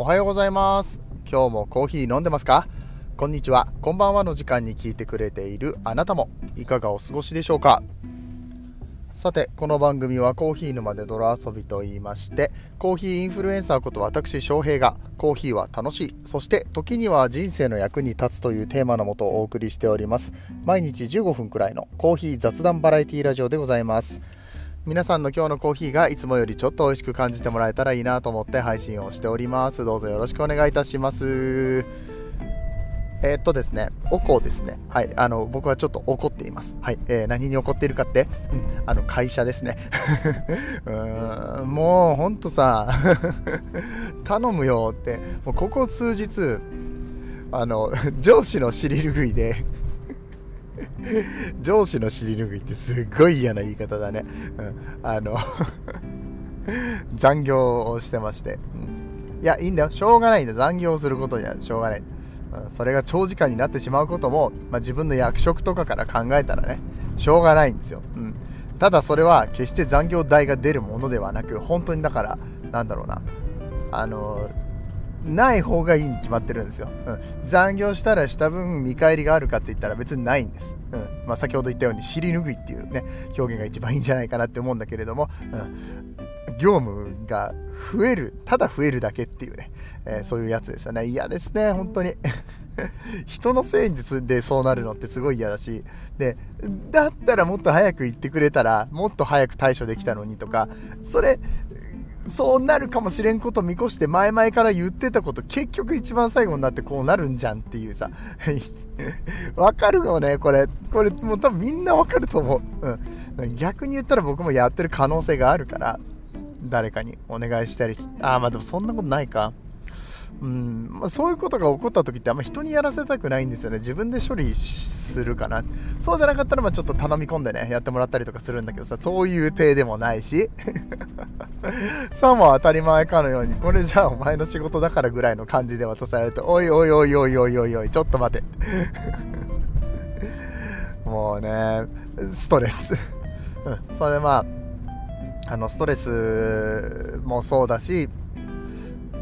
おはようございます。今日もコーヒー飲んでますか？こんにちは。こんばんはの時間に聞いてくれているあなたも。いかがお過ごしでしょうか？さてこの番組はコーヒー沼で泥遊びと言いましてコーヒーインフルエンサーこと私翔平がコーヒーは楽しいそして時には人生の役に立つというテーマのもとお送りしております。毎日15分くらいのコーヒー雑談バラエティラジオでございます。皆さんの今日のコーヒーがいつもよりちょっと美味しく感じてもらえたらいいなと思って配信をしておりますどうぞよろしくお願いいたしますえー、っとですね、おこですね。はい。あの、僕はちょっと怒っています。はい。えー、何に怒っているかって、うん、あの、会社ですね。うーん、もう、ほんとさ、頼むよって、もうここ数日、あの、上司の尻拭いで上司の尻拭いってすっごい嫌な言い方だね。うん、あの 残業をしてまして、うん。いや、いいんだよ。しょうがないんだ。残業することにはしょうがない。うん、それが長時間になってしまうことも、まあ、自分の役職とかから考えたらね、しょうがないんですよ。うん。ただそれは決して残業代が出るものではなく、本当にだから、なんだろうな。あのない方がいいに決まってるんですよ。うん、残業したらした分見返りがあるかって言ったら別にないんです。うん。まあ、先ほど言ったように尻拭いっていうね表現が一番いいんじゃないかなって思うんだけれども、うん、業務が増えるただ増えるだけっていうね、えー、そういうやつですよね。嫌ですね本当に。人のせいでそうなるのってすごい嫌だし。でだったらもっと早く言ってくれたらもっと早く対処できたのにとか。それそうなるかもしれんこと見越して前々から言ってたこと結局一番最後になってこうなるんじゃんっていうさ。わかるよねこれ。これもう多分みんなわかると思う、うん、逆に言ったら僕もやってる可能性があるから。誰かにお願いしたりしああまあでもそんなことないか。うん。まあ、そういうことが起こった時ってあんま人にやらせたくないんですよね。自分で処理するかな。そうじゃなかったらまあちょっと頼み込んでねやってもらったりとかするんだけどさそういう体でもないし。さも当たり前かのようにこれじゃあお前の仕事だからぐらいの感じで渡されるとおいおいおいおいおいおいおいちょっと待て。もうねストレス。うん。それでまああのストレスもそうだし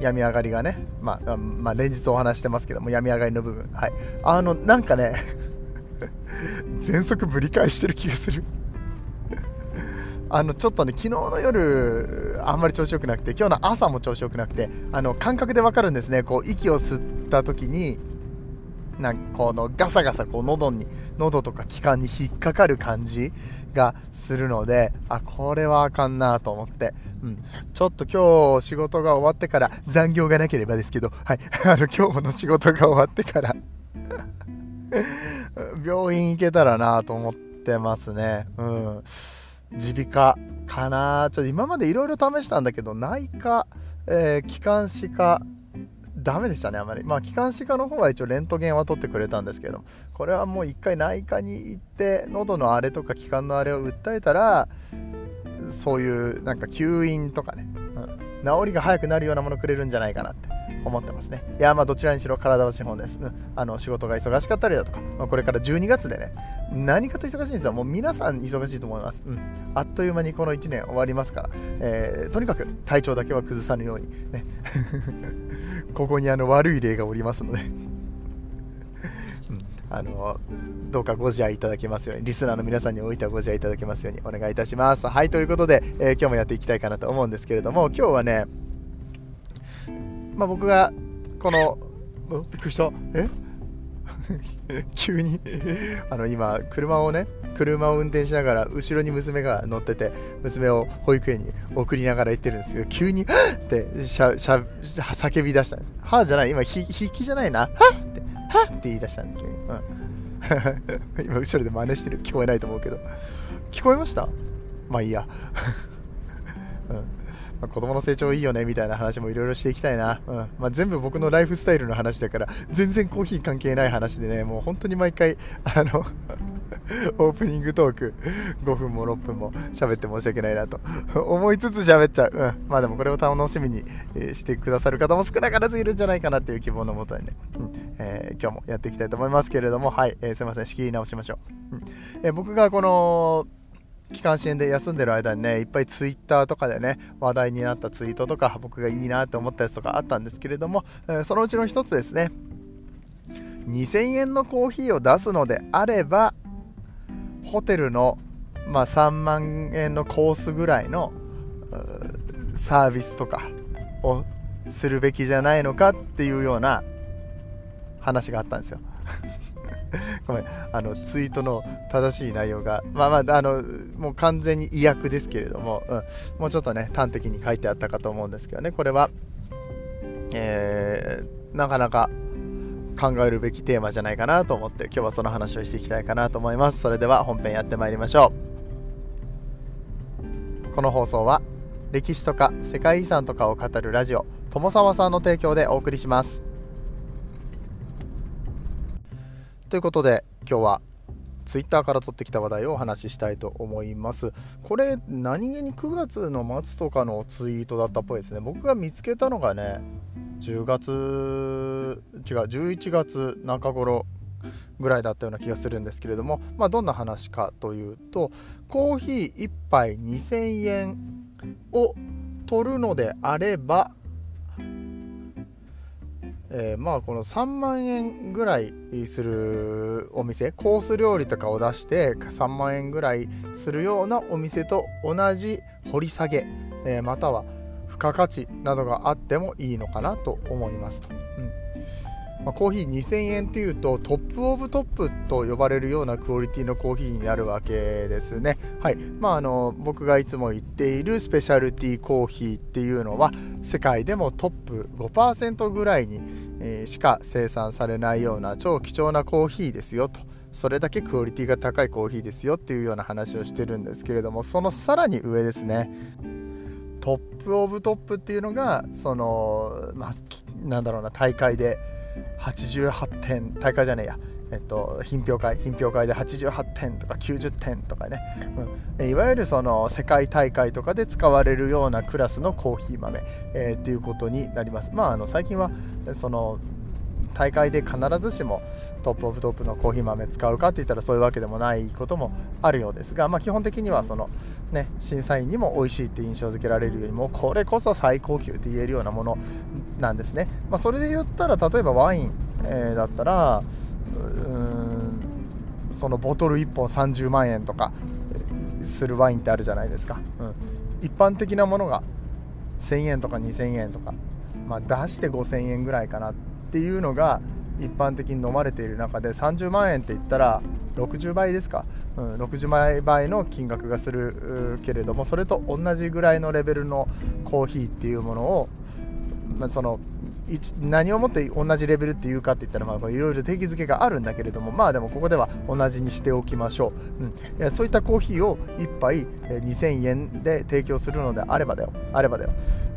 病み上がりがね、まあ、まあ、連日お話してますけども、病み上がりの部分。はい。あの、なんかね 全速ぶり返してる気がするあの、ちょっとね、昨日の夜、あんまり調子よくなくて、今日の朝も調子よくなくて、あの、感覚でわかるんですね。こう、息を吸った時に、なんかこのガサガサこう喉に喉とか気管に引っかかる感じがするのであこれはあかんなと思って、うん、ちょっと今日仕事が終わってから残業がなければですけど、はい、あの今日の仕事が終わってから。病院行けたらなと思ってますね。うん。耳鼻科かな。ちょっと今までいろいろ試したんだけど内科、えー、気管支科ダメでしたね、あまり。まあ、気管支科の方は一応レントゲンは取ってくれたんですけど、これはもう一回内科に行って、喉のあれとか気管のあれを訴えたら、そういうなんか吸引とかね、うん、治りが早くなるようなものくれるんじゃないかなって思ってますね。いや、まあどちらにしろ体は資本です。うん、あの仕事が忙しかったりだとか、まあ、これから12月でね、何かと忙しいんですよ。もう皆さん忙しいと思います。うん、あっという間にこの1年終わりますから、えー、とにかく体調だけは崩さぬようにね。ここにあの悪い例がおりますので あのどうかご自愛いただけますようにリスナーの皆さんにおいてはご自愛いただけますようにお願いいたしますはいということで、えー、今日もやっていきたいかなと思うんですけれども今日はねまあ僕がこのびっくりした。え？急に。あの今車をね車を運転しながら後ろに娘が乗ってて娘を保育園に送りながら行ってるんですけど急に「っ！てしゃしゃ叫び出した「はあ」じゃない。今ひ引きじゃないな「はっ!」って「はっ!」って言い出したんで、うん、今後ろで真似してる。聞こえないと思うけど。聞こえました？まあいいや、まあ、子供の成長いいよねみたいな話もいろいろしていきたいな、うん。まあ、全部僕のライフスタイルの話だから全然コーヒー関係ない話でねもう本当に毎回あの オープニングトーク5分も6分も喋って申し訳ないなと思いつつ喋っちゃう、うん、まあでもこれを楽しみにしてくださる方も少なからずいるんじゃないかなっていう希望のもとにね、うん。えー、今日もやっていきたいと思いますけれどもはい、えー、すいません。仕切り直しましょう、うん。えー、僕がこの期間支援で休んでる間にねいっぱいツイッターとかでね話題になったツイートとか僕がいいなって思ったやつとかあったんですけれども、えー、そのうちの一つですね。2000円のコーヒーを出すのであればホテルの、まあ、3万円のコースぐらいのサービスとかをするべきじゃないのかっていうような話があったんですよ。ごめん。あのツイートの正しい内容がまあまああのもう完全に意訳ですけれども、うん、もうちょっとね端的に書いてあったかと思うんですけどね。これは、えー、なかなか考えるべきテーマじゃないかなと思って今日はその話をしていきたいかなと思います。それでは本編やってまいりましょう。この放送は歴史とか世界遺産とかを語るラジオ友沢さんの提供でお送りします。ということで今日はツイッターから取ってきた話題をお話ししたいと思います。これ、何気に9月の末とかのツイートだったっぽいですね。僕が見つけたのがね、10月違う11月中頃ぐらいだったような気がするんですけれども、まあ、どんな話かというとコーヒー1杯2000円を取るのであれば、えー、まあこの3万円ぐらいするお店コース料理とかを出して3万円ぐらいするようなお店と同じ掘り下げ、えー、または付加価値などがあってもいいのかなと思いますと。うんまあ、コーヒー2000円っていうと top of top と呼ばれるようなクオリティのコーヒーになるわけですね。はい。まああの僕がいつも言っているスペシャルティーコーヒーっていうのは世界でもトップ5%ぐらいに、しか生産されないような超貴重なコーヒーですよと。それだけクオリティが高いコーヒーですよっていうような話をしてるんですけれどもそのさらに上ですねtop of top っていうのがその、まあ、なんだろうな大会で88点大会じゃねえやえっと、品評会品評会で88点とか90点とかね、うん、いわゆるその世界大会とかで使われるようなクラスのコーヒー豆、えー、っていうことになります。まあ、あの最近はその大会で必ずしも top of top のコーヒー豆使うかって言ったらそういうわけでもないこともあるようですが、まあ、基本的にはその、ね、審査員にも美味しいって印象付けられるよりもこれこそ最高級って言えるようなものなんですね、まあ、それで言ったら例えばワイン、えー、だったらそのボトル1本30万円とかするワインってあるじゃないですか、うん、一般的なものが1000円とか2000円とか、まあ、出して5000円ぐらいかなっていうのが一般的に飲まれている中で30万円って言ったら60倍ですか、うん、60倍の金額がするけれどもそれと同じぐらいのレベルのコーヒーっていうものを、まあ、その何をもって同じレベルっていうかって言ったらまあいろいろ定義づけがあるんだけれどもまあでもここでは同じにしておきましょう、うん、そういったコーヒーを1杯2000円で提供するのであればだよ。あればだよ。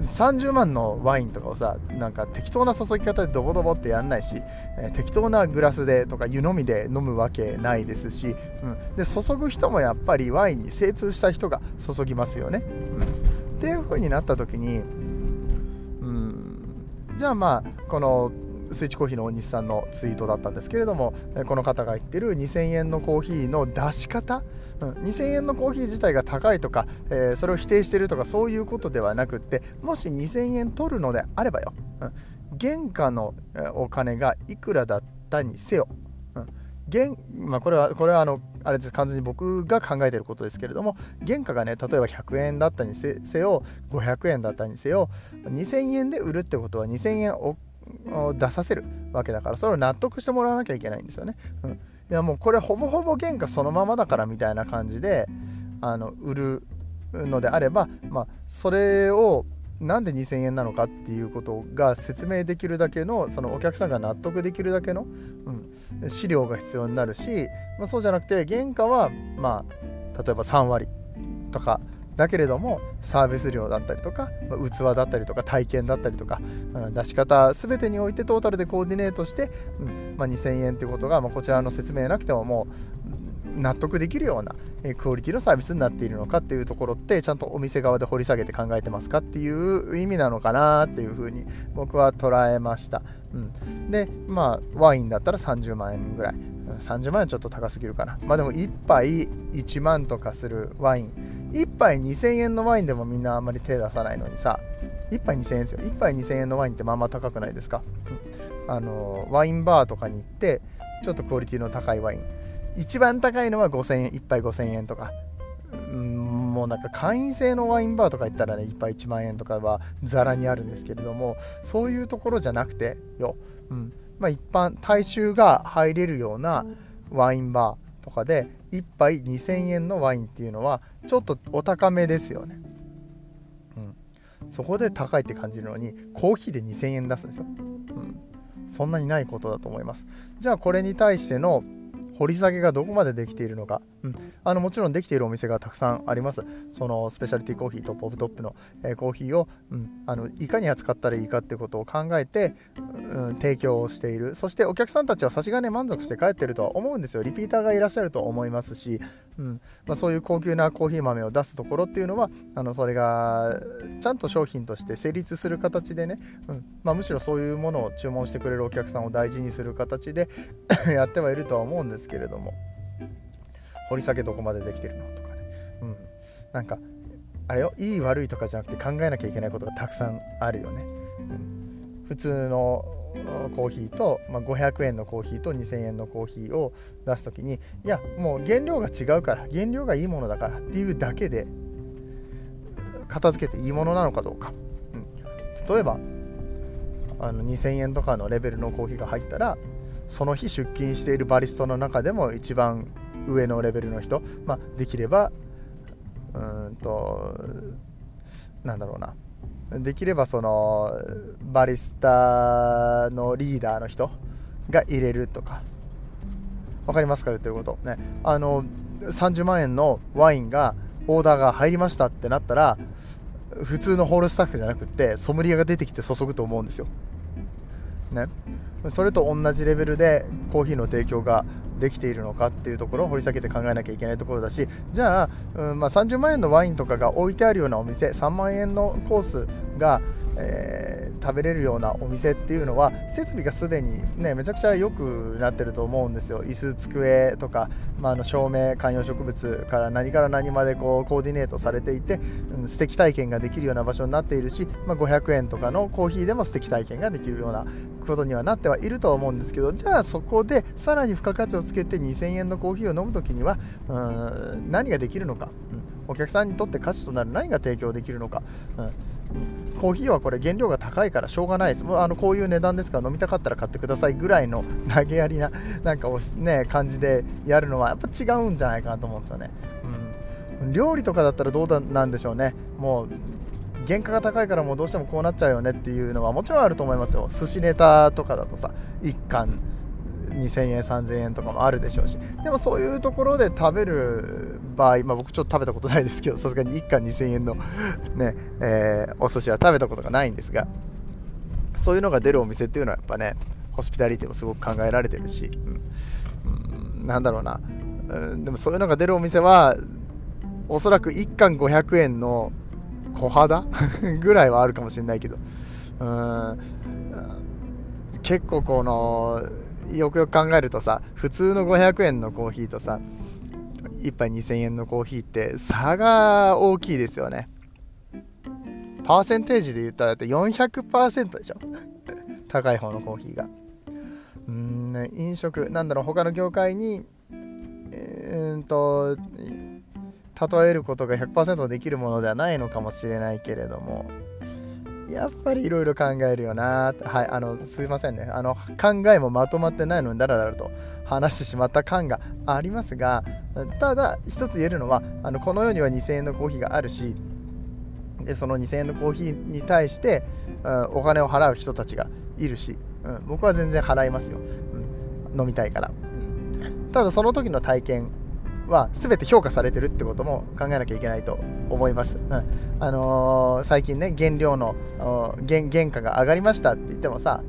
30万のワインとかをさなんか適当な注ぎ方でドボドボってやんないし、えー、適当なグラスでとか湯飲みで飲むわけないですし、うん、で注ぐ人もやっぱりワインに精通した人が注ぎますよね、うん、っていう風になった時にじゃあまあこのスイッチコーヒーの大西さんのツイートだったんですけれどもこの方が言ってる2000円のコーヒーの出し方、うん、2000円のコーヒー自体が高いとか、えー、それを否定してるとかそういうことではなくってもし2000円取るのであればよ、うん、原価のお金がいくらだったにせよ。原まあ、これはこれはあのあれです。完全に僕が考えてることですけれども原価がね例えば100円だったにせよ500円だったにせよ2000円で売るってことは2000円を出させるわけだからそれを納得してもらわなきゃいけないんですよね。うん、いやもうこれほぼほぼ原価そのままだからみたいな感じであの売るのであれば、まあ、それをなんで2000円なのかっていうことが説明できるだけのそのお客さんが納得できるだけの、うん、資料が必要になるし、まあ、そうじゃなくて原価はまあ例えば3割とかだけれどもサービス料だったりとか、まあ、器だったりとか体験だったりとか、うん、出し方全てにおいてトータルでコーディネートして、うんまあ、2000円ってことが、まあ、こちらの説明なくてももう納得できるようなクオリティのサービスになっているのかっていうところってちゃんとお店側で掘り下げて考えてますかっていう意味なのかなっていうふうに僕は捉えました、うん、でまあワインだったら30万円ぐらい、30万円ちょっと高すぎるかな。まあでも1杯1万とかするワイン。1杯2000円のワインでもみんなあんまり手出さないのにさ。1杯2000円ですよ。1杯2000円のワインってまあまあ高くないですか、うん、あのワインバーとかに行ってちょっとクオリティの高いワイン。一番高いのは5000円1杯5000円とか。もうなんか会員制のワインバーとか行ったらね1杯1万円とかはざらにあるんですけれどもそういうところじゃなくてよ、うん。まあ、一般大衆が入れるようなワインバーとかで1杯2000円のワインっていうのはちょっとお高めですよね、うん、そこで高いって感じるのにコーヒーで2000円出すんですよ、うん、そんなにないことだと思います。じゃあこれに対しての掘り下げがどこまでできているのか、うん、あのもちろんできているお店がたくさんあります。そのスペシャリティコーヒーとポップトップの、えー、コーヒーを、うん、あのいかに扱ったらいいかってことを考えて、うん、提供をしている。そしてお客さんたちは差し金満足して帰ってるとは思うんですよ。リピーターがいらっしゃると思いますし、うん。まあ、そういう高級なコーヒー豆を出すところっていうのはあのそれがちゃんと商品として成立する形でね、うん。まあ、むしろそういうものを注文してくれるお客さんを大事にする形で やってはいるとは思うんですけど。れども。掘り下げどこまでできてるのとかね、うん、なんかあれよいい悪いとかじゃなくて考えなきゃいけないことがたくさんあるよね、うん、普通のコーヒーと、まあ、500円のコーヒーと2000円のコーヒーを出す時にいやもう原料が違うから原料がいいものだからっていうだけで片付けていいものなのかどうか、うん、例えばあの2000円とかのレベルのコーヒーが入ったらその日出勤しているバリスタの中でも一番上のレベルの人、まあ、できればうんとなんだろうな。できればそのバリスタのリーダーの人が入れるとか。分かりますか言ってること。ね。あの30万円のワインがオーダーが入りましたってなったら普通のホールスタッフじゃなくってソムリエが出てきて注ぐと思うんですよ。ね。それと同じレベルでコーヒーの提供ができているのかっていうところを掘り下げて考えなきゃいけないところだしじゃあ、うんまあ、30万円のワインとかが置いてあるようなお店3万円のコースが、えー、食べれるようなお店っていうのは設備がすでにねめちゃくちゃ良くなってると思うんですよ。椅子机とか、まあ、あの照明観葉植物から何から何までこうコーディネートされていて、うん、素敵体験ができるような場所になっているし、まあ、500円とかのコーヒーでも素敵体験ができるようなことにはなってはいるとは思うんですけどじゃあそこでさらに付加価値をつけて2000円のコーヒーを飲む時にはうん何ができるのか、うん、お客さんにとって価値となる何が提供できるのか、うん、コーヒーはこれ原料が高いからしょうがないです。もうあのこういう値段ですから飲みたかったら買ってくださいぐらいの 投げやりななんかね感じでやるのはやっぱ違うんじゃないかなと思うんですよね、うん、料理とかだったらどうなんでしょうね。もう原価が高いからもうどうしてもこうなっちゃうよねっていうのはもちろんあると思いますよ。寿司ネタとかだとさ1貫2000円3000円とかもあるでしょうし。でもそういうところで食べる場合、まあ、僕ちょっと食べたことないですけどさすがに1貫2000円のね、えー、お寿司は食べたことがないんですがそういうのが出るお店っていうのはやっぱねホスピタリティもすごく考えられてるし、うんうん、なんだろうな、うん、でもそういうのが出るお店はおそらく1貫500円の小肌？ぐらいはあるかもしれないけど。うん。結構このよくよく考えるとさ普通の500円のコーヒーとさ1杯2000円のコーヒーって差が大きいですよね。パーセンテージで言ったらだって400%でしょ？高い方のコーヒーが。うん飲食なんだろう他の業界にえー、んと例えることが100%できるものではないのかもしれないけれどもやっぱりいろいろ考えるよなはいあのすいませんね。あの考えもまとまってないのにだらだらと話してしまった感がありますがただ一つ言えるのはあのこの世には2000円のコーヒーがあるしでその2000円のコーヒーに対して、うん、お金を払う人たちがいるし、うん、僕は全然払いますよ、うん、飲みたいから、うん、ただその時の体験は全て評価されてるってことも考えなきゃいけないと思います。うん、あのー、最近ね、原料の原原価が上がりましたって言ってもさ、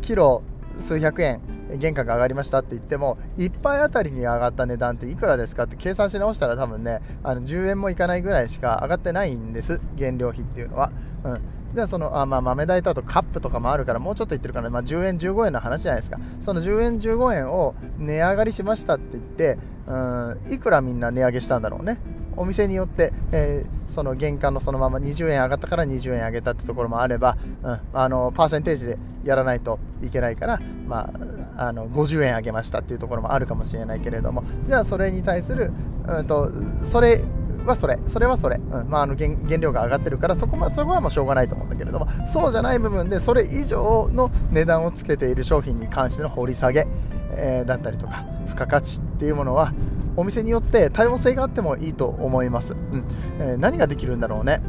キロ数百円、原価が上がりましたって言っても1杯あたりに上がった値段っていくらですかって計算し直したら多分ねあの10円もいかないぐらいしか上がってないんです。原料費っていうのは、うん、じゃあそのあ、まあ、豆代とあとカップとかもあるからもうちょっと言ってるから、まあ、10円15円の話じゃないですか。その10円15円を値上がりしましたって言ってうんいくらみんな値上げしたんだろうね。お店によって、えー、その原価のそのまま20円上がったから20円上げたってところもあれば、うん、あのパーセンテージでやらないといけないから、まあ、あの50円上げましたっていうところもあるかもしれないけれども。じゃあそれに対する、うんと、それはそれ、それはそれ、うんまあ、あの原原料が上がってるから、そこまそこはもうしょうがないと思うんだけれども、そうじゃない部分で、それ以上の値段をつけている商品に関しての掘り下げ、えー、だったりとか、付加価値っていうものは、お店によって多様性があってもいいと思います。うんえー、何ができるんだろうね。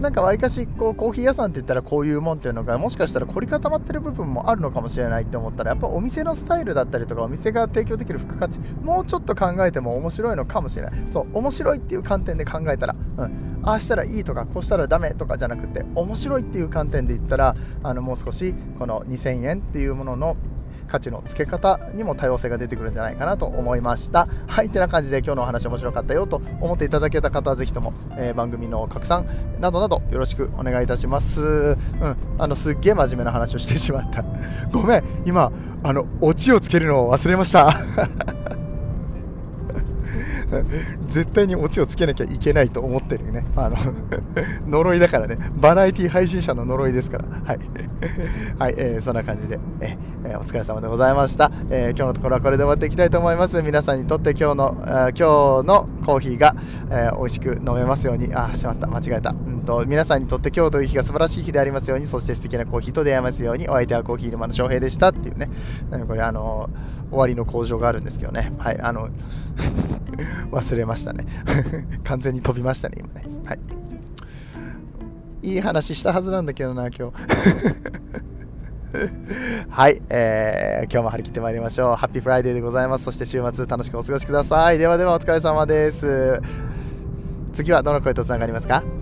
なんかわりかしこうコーヒー屋さんって言ったらこういうもんっていうのがもしかしたら凝り固まってる部分もあるのかもしれないって思ったらやっぱお店のスタイルだったりとかお店が提供できる付加価値もうちょっと考えても面白いのかもしれないそう面白いっていう観点で考えたら、うん、ああしたらいいとかこうしたらダメとかじゃなくて面白いっていう観点で言ったらあのもう少しこの2000円っていうものの価値の付け方にも多様性が出てくるんじゃないかなと思いました。はいてな感じで今日のお話面白かったよと思っていただけた方はぜひとも、えー、番組の拡散などなどよろしくお願いいたします。うんあのすっげえ真面目な話をしてしまった。ごめん今あのオチをつけるのを忘れました。絶対にオチをつけなきゃいけないと思ってるよね。あの 呪いだからね。バラエティ配信者の呪いですから。はい。はい、えー、そんな感じで、えー、お疲れ様でございました、えー、今日のところはこれで終わっていきたいと思います。皆さんにとって今日の、えー、今日のコーヒーが、えー、美味しく飲めますように。あ、しまった。間違えた。うんと、皆さんにとって今日という日が素晴らしい日でありますように、そして素敵なコーヒーと出会いますように、お相手はコーヒー沼の翔平でしたっていうね。これあの終わりの工場があるんですけどね。はい、あの 忘れましたね 完全に飛びましたね、今ね。はい。いい話したはずなんだけどな、今日。はい、えー、今日も張り切ってまいりましょう。 Happy Friday でございます。そして週末楽しくお過ごしください。ではではお疲れ様です。次はどの声とつながりますか？